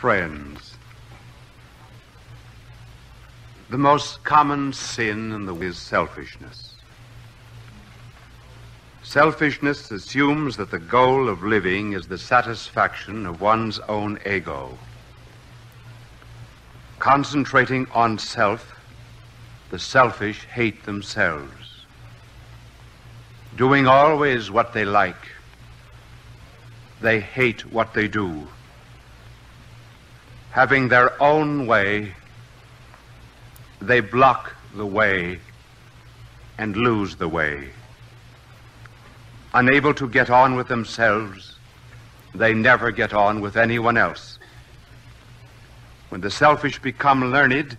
Friends, the most common sin in the world is selfishness. Selfishness assumes that the goal of living is the satisfaction of one's own ego. Concentrating on self, the selfish hate themselves. Doing always what they like, they hate what they do. Having their own way, they block the way and lose the way. Unable to get on with themselves, they never get on with anyone else. When the selfish become learned,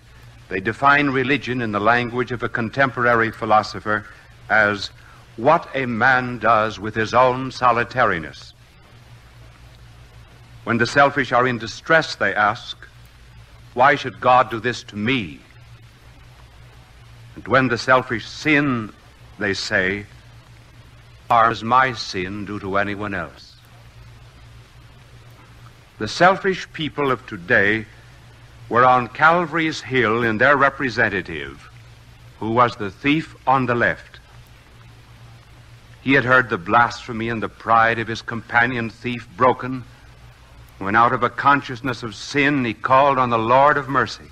they define religion in the language of a contemporary philosopher as what a man does with his own solitariness. When the selfish are in distress, they ask, Why should God do this to me? And when the selfish sin, they say, is my sin due to anyone else? The selfish people of today were on Calvary's Hill in their representative, who was the thief on the left. He had heard the blasphemy and the pride of his companion thief broken when, out of a consciousness of sin, he called on the Lord of mercy.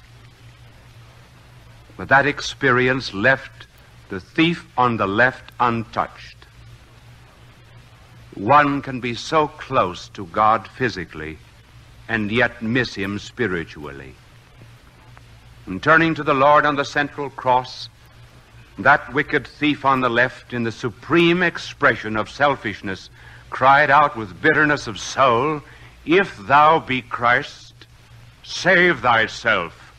But that experience left the thief on the left untouched. One can be so close to God physically and yet miss him spiritually. And turning to the Lord on the central cross, that wicked thief on the left, in the supreme expression of selfishness, cried out with bitterness of soul, If thou be Christ, save thyself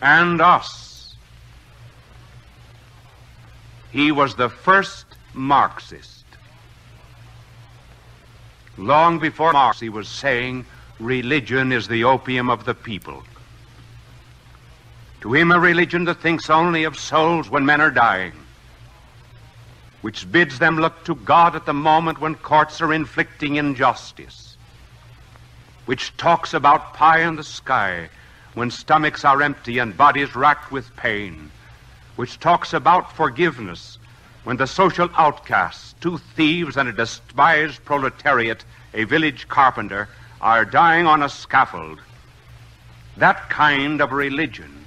and us. He was the first Marxist long before Marx, he was saying religion is the opium of the people. To him, a religion that thinks only of souls when men are dying, which bids them look to God at the moment when courts are inflicting injustice, which talks about pie in the sky when stomachs are empty and bodies racked with pain, which talks about forgiveness when the social outcasts, two thieves and a despised proletariat, a village carpenter, are dying on a scaffold, that kind of religion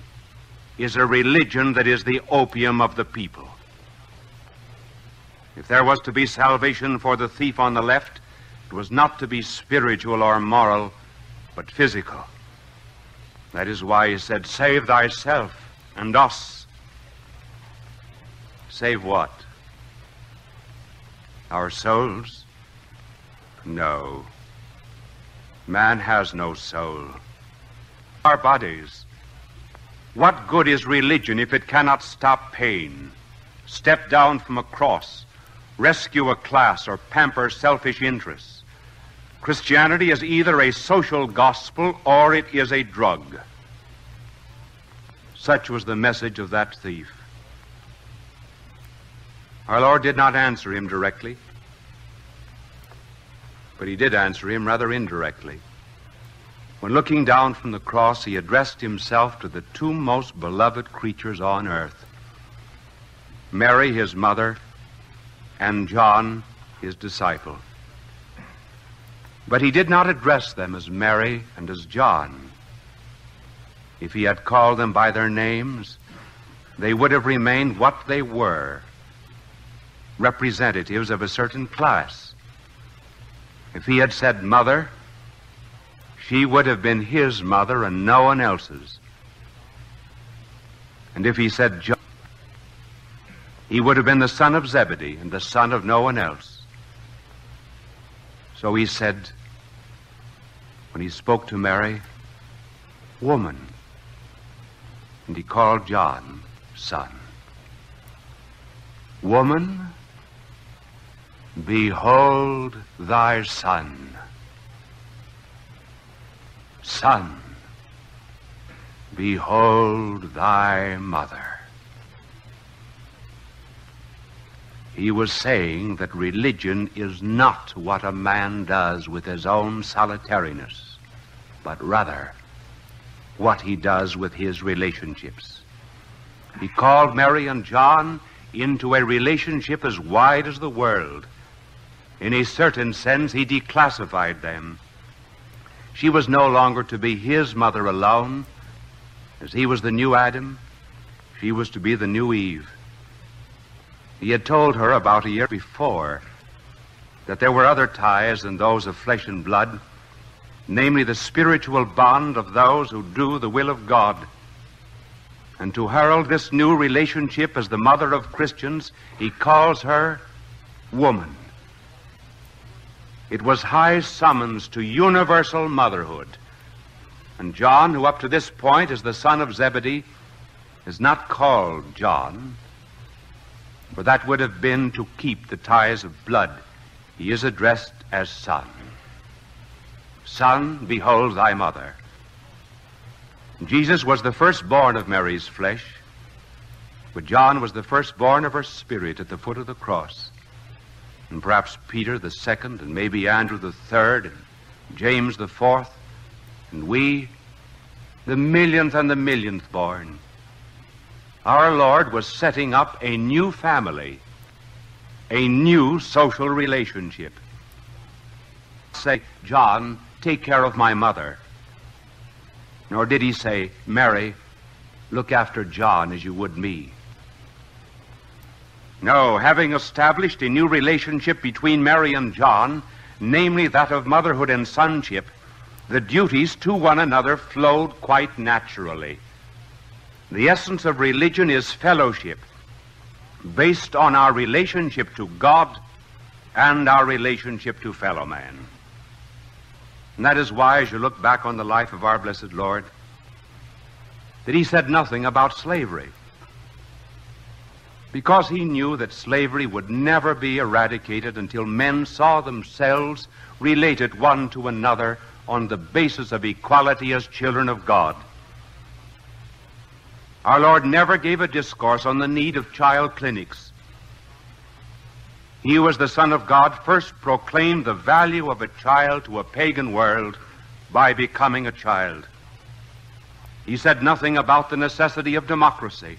is a religion that is the opium of the people. If there was to be salvation for the thief on the left, it was not to be spiritual or moral, but physical. That is why he said, Save thyself and us. Save what? Our souls? No. Man has no soul. Our bodies. What good is religion if it cannot stop pain, step down from a cross, rescue a class, or pamper selfish interests? Christianity is either a social gospel or it is a drug. Such was the message of that thief. Our Lord did not answer him directly, but he did answer him rather indirectly. When looking down from the cross, he addressed himself to the two most beloved creatures on earth Mary, his mother, and John, his disciple. But he did not address them as Mary and as John. If he had called them by their names, they would have remained what they were representatives of a certain class. If he had said mother, she would have been his mother and no one else's. And if he said John, he would have been the son of Zebedee and the son of no one else. So he said, when he spoke to Mary, woman. And he called John son. Woman, Behold thy son. Son, behold thy mother. He was saying that religion is not what a man does with his own solitariness. but rather what he does with his relationships. He called Mary and John into a relationship as wide as the world. In a certain sense, he declassified them. She was no longer to be his mother alone. As he was the new Adam, she was to be the new Eve. He had told her about a year before that there were other ties than those of flesh and blood, namely the spiritual bond of those who do the will of God. And to herald this new relationship as the mother of Christians, he calls her woman. It was high summons to universal motherhood. And John, who up to this point is the son of Zebedee, is not called John, for that would have been to keep the ties of blood. He is addressed as son. Son, behold thy mother. Jesus was the firstborn of Mary's flesh, but John was the firstborn of her spirit at the foot of the cross. And perhaps Peter the second, and maybe Andrew the third, and James the fourth, and we, the millionth and the millionth born. Our Lord was setting up a new family, a new social relationship. Say, John, take care of my mother. Nor did he say, Mary, look after John as you would me. No, having established a new relationship between Mary and John, namely that of motherhood and sonship, the duties to one another flowed quite naturally. The essence of religion is fellowship, based on our relationship to God and our relationship to fellow man. And that is why, as you look back on the life of our blessed Lord, that he said nothing about slavery. Because he knew that slavery would never be eradicated until men saw themselves related one to another on the basis of equality as children of God. Our Lord never gave a discourse on the need of child clinics. He was the Son of God, first proclaimed the value of a child to a pagan world by becoming a child. He said nothing about the necessity of democracy,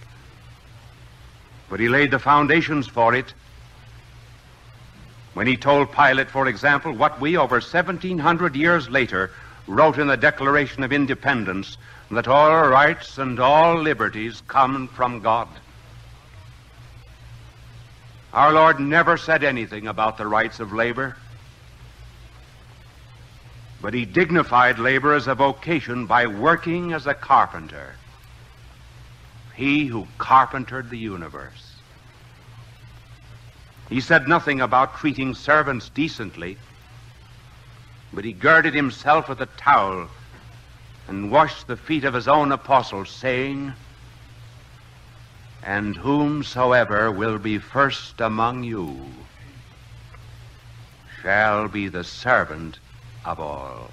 but he laid the foundations for it when he told Pilate, for example, what we over 1700 years later wrote in the Declaration of Independence that all rights and all liberties come from God. Our Lord never said anything about the rights of labor, but he dignified labor as a vocation by working as a carpenter. He who carpentered the universe. He said nothing about treating servants decently, but he girded himself with a towel and washed the feet of his own apostles, saying, and whomsoever will be first among you shall be the servant of all.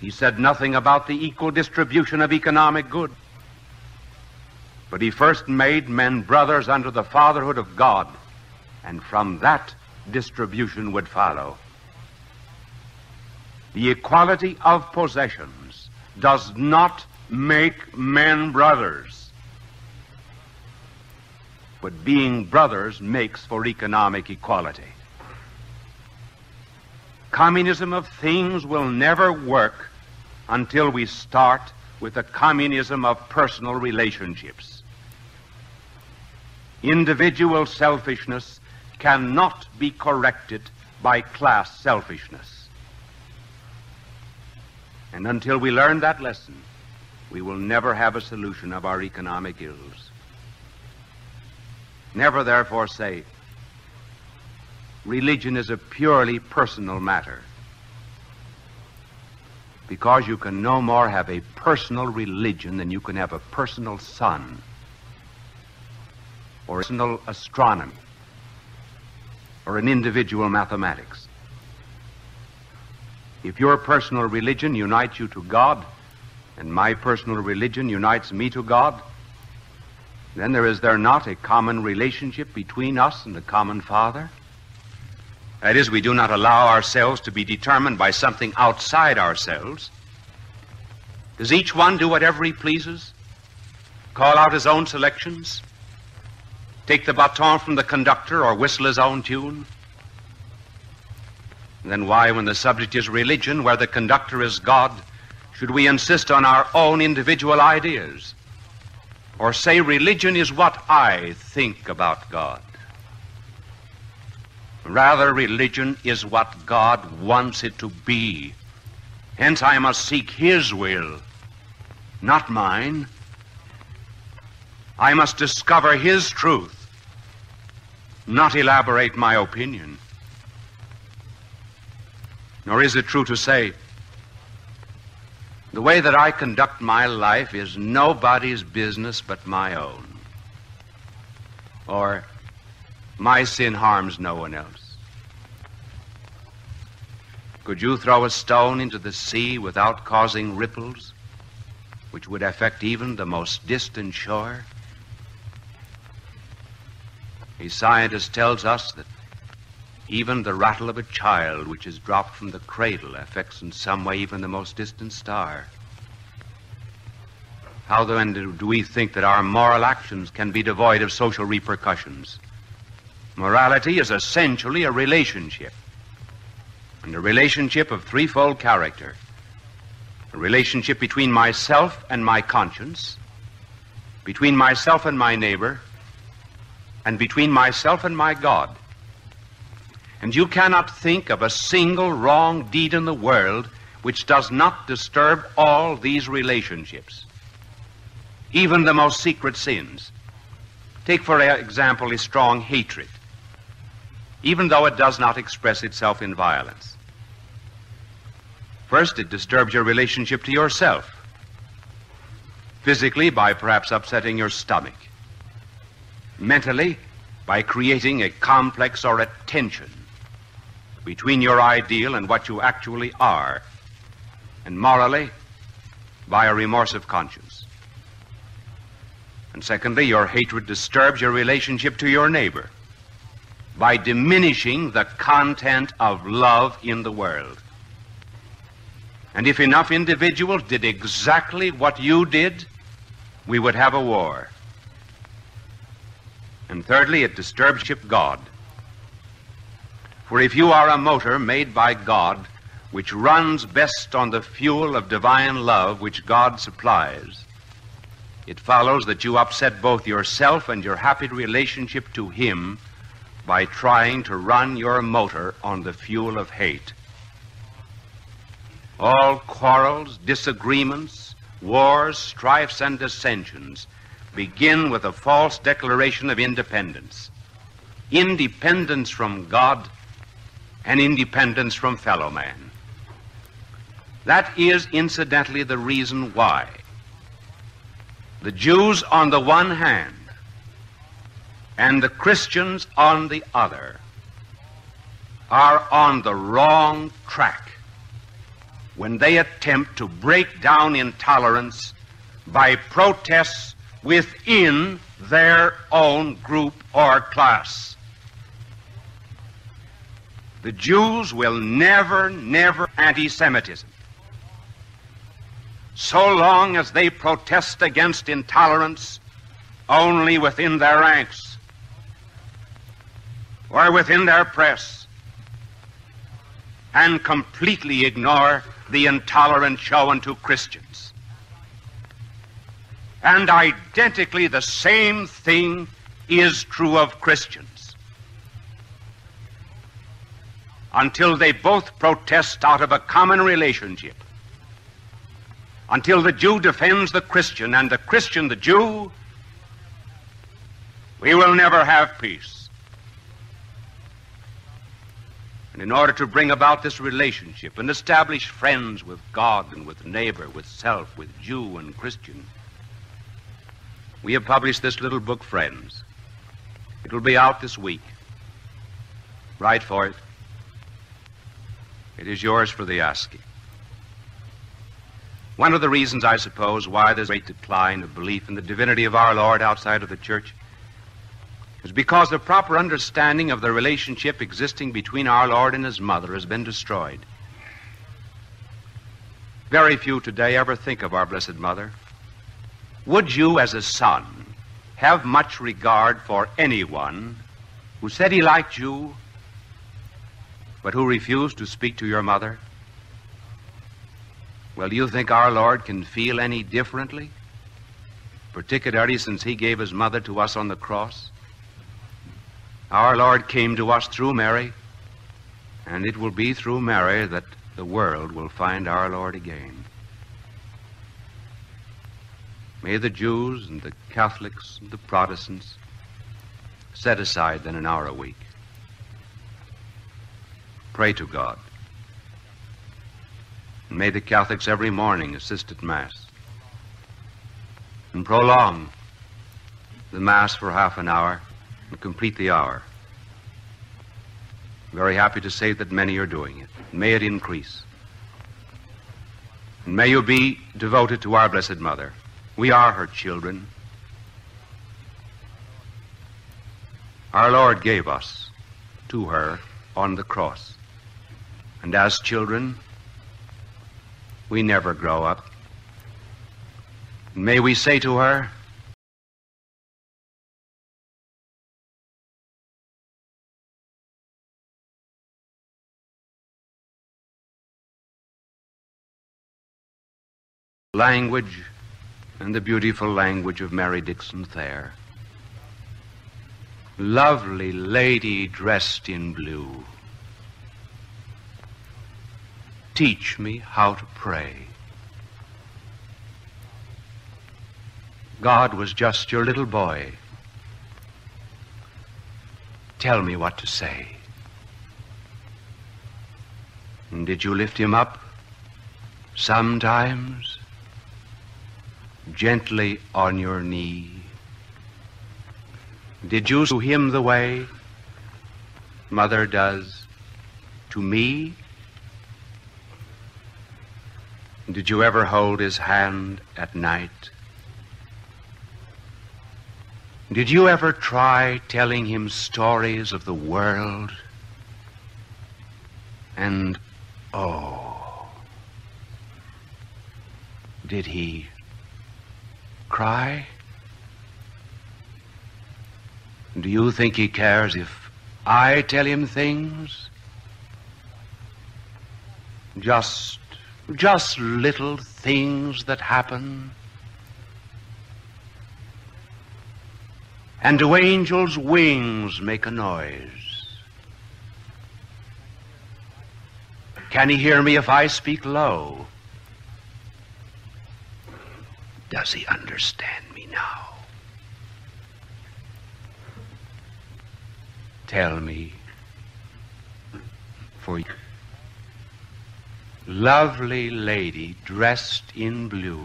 He said nothing about the equal distribution of economic good, but he first made men brothers under the fatherhood of God, and from that distribution would follow. The equality of possessions does not make men brothers. But being brothers makes for economic equality. Communism of things will never work until we start with the communism of personal relationships. Individual selfishness cannot be corrected by class selfishness. And until we learn that lesson, we will never have a solution of our economic ills. Never, therefore, say, religion is a purely personal matter. Because you can no more have a personal religion than you can have a personal sun or personal astronomy or an individual mathematics. If your personal religion unites you to God, and my personal religion unites me to God, then there is there not a common relationship between us and a common Father? That is, we do not allow ourselves to be determined by something outside ourselves. Does each one do whatever he pleases? Call out his own selections? Take the baton from the conductor or whistle his own tune? Then why, when the subject is religion, where the conductor is God, should we insist on our own individual ideas? Or say religion is what I think about God? Rather, religion is what God wants it to be. Hence, I must seek His will, not mine. I must discover His truth, not elaborate my opinion. Nor is it true to say, the way that I conduct my life is nobody's business but my own. Or, my sin harms no one else. Could you throw a stone into the sea without causing ripples, which would affect even the most distant shore? A scientist tells us that even the rattle of a child which is dropped from the cradle affects in some way even the most distant star. How then do we think that our moral actions can be devoid of social repercussions? Morality is essentially a relationship, and a relationship of threefold character a relationship between myself and my conscience, between myself and my neighbor, and between myself and my God. And you cannot think of a single wrong deed in the world which does not disturb all these relationships, even the most secret sins. Take, for example, a strong hatred even though it does not express itself in violence. First, it disturbs your relationship to yourself, physically, by perhaps upsetting your stomach, mentally, by creating a complex or a tension between your ideal and what you actually are, and morally, by a remorse of conscience. And secondly, your hatred disturbs your relationship to your neighbor by diminishing the content of love in the world. And if enough individuals did exactly what you did, we would have a war. And thirdly, it disturbs ship God. For if you are a motor made by God, which runs best on the fuel of divine love which God supplies, it follows that you upset both yourself and your happy relationship to Him by trying to run your motor on the fuel of hate. All quarrels, disagreements, wars, strifes, and dissensions begin with a false declaration of independence. Independence from God and independence from fellow man. That is, incidentally, the reason why the Jews, on the one hand, and the Christians on the other are on the wrong track when they attempt to break down intolerance by protests within their own group or class. The Jews will never, never anti Semitism. So long as they protest against intolerance only within their ranks or within their press and completely ignore the intolerance shown to Christians. And identically the same thing is true of Christians. Until they both protest out of a common relationship. Until the Jew defends the Christian and the Christian the Jew, we will never have peace. And in order to bring about this relationship and establish friends with God and with neighbor, with self, with Jew and Christian, we have published this little book, Friends. It will be out this week. Write for it. It is yours for the asking. One of the reasons, I suppose, why there's a great decline of belief in the divinity of our Lord outside of the church is because the proper understanding of the relationship existing between our Lord and his mother has been destroyed. Very few today ever think of our Blessed Mother. Would you, as a son, have much regard for anyone who said he liked you, but who refused to speak to your mother? Well, do you think our Lord can feel any differently? Particularly since he gave his mother to us on the cross? Our Lord came to us through Mary, and it will be through Mary that the world will find our Lord again. May the Jews and the Catholics and the Protestants set aside then an hour a week. Pray to God. And may the Catholics every morning assist at Mass and prolong the Mass for half an hour and complete the hour. Very happy to say that many are doing it. May it increase. And may you be devoted to our Blessed Mother. We are her children. Our Lord gave us to her on the cross. And as children, we never grow up. May we say to her, language and the beautiful language of Mary Dixon Thayer. Lovely lady dressed in blue, teach me how to pray. God was just your little boy. Tell me what to say. And did you lift him up sometimes? gently on your knee. Did you show him the way mother does to me? Did you ever hold his hand at night? Did you ever try telling him stories of the world? And, oh, did he cry? Do you think he cares if I tell him things? Just, just little things that happen. And do angels' wings make a noise? Can he hear me if I speak low? Does he understand me now? Tell me, for you. Lovely lady dressed in blue,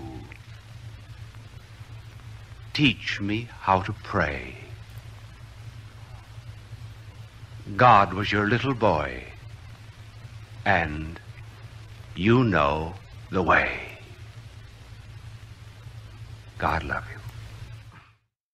teach me how to pray. God was your little boy, and you know the way. God love you.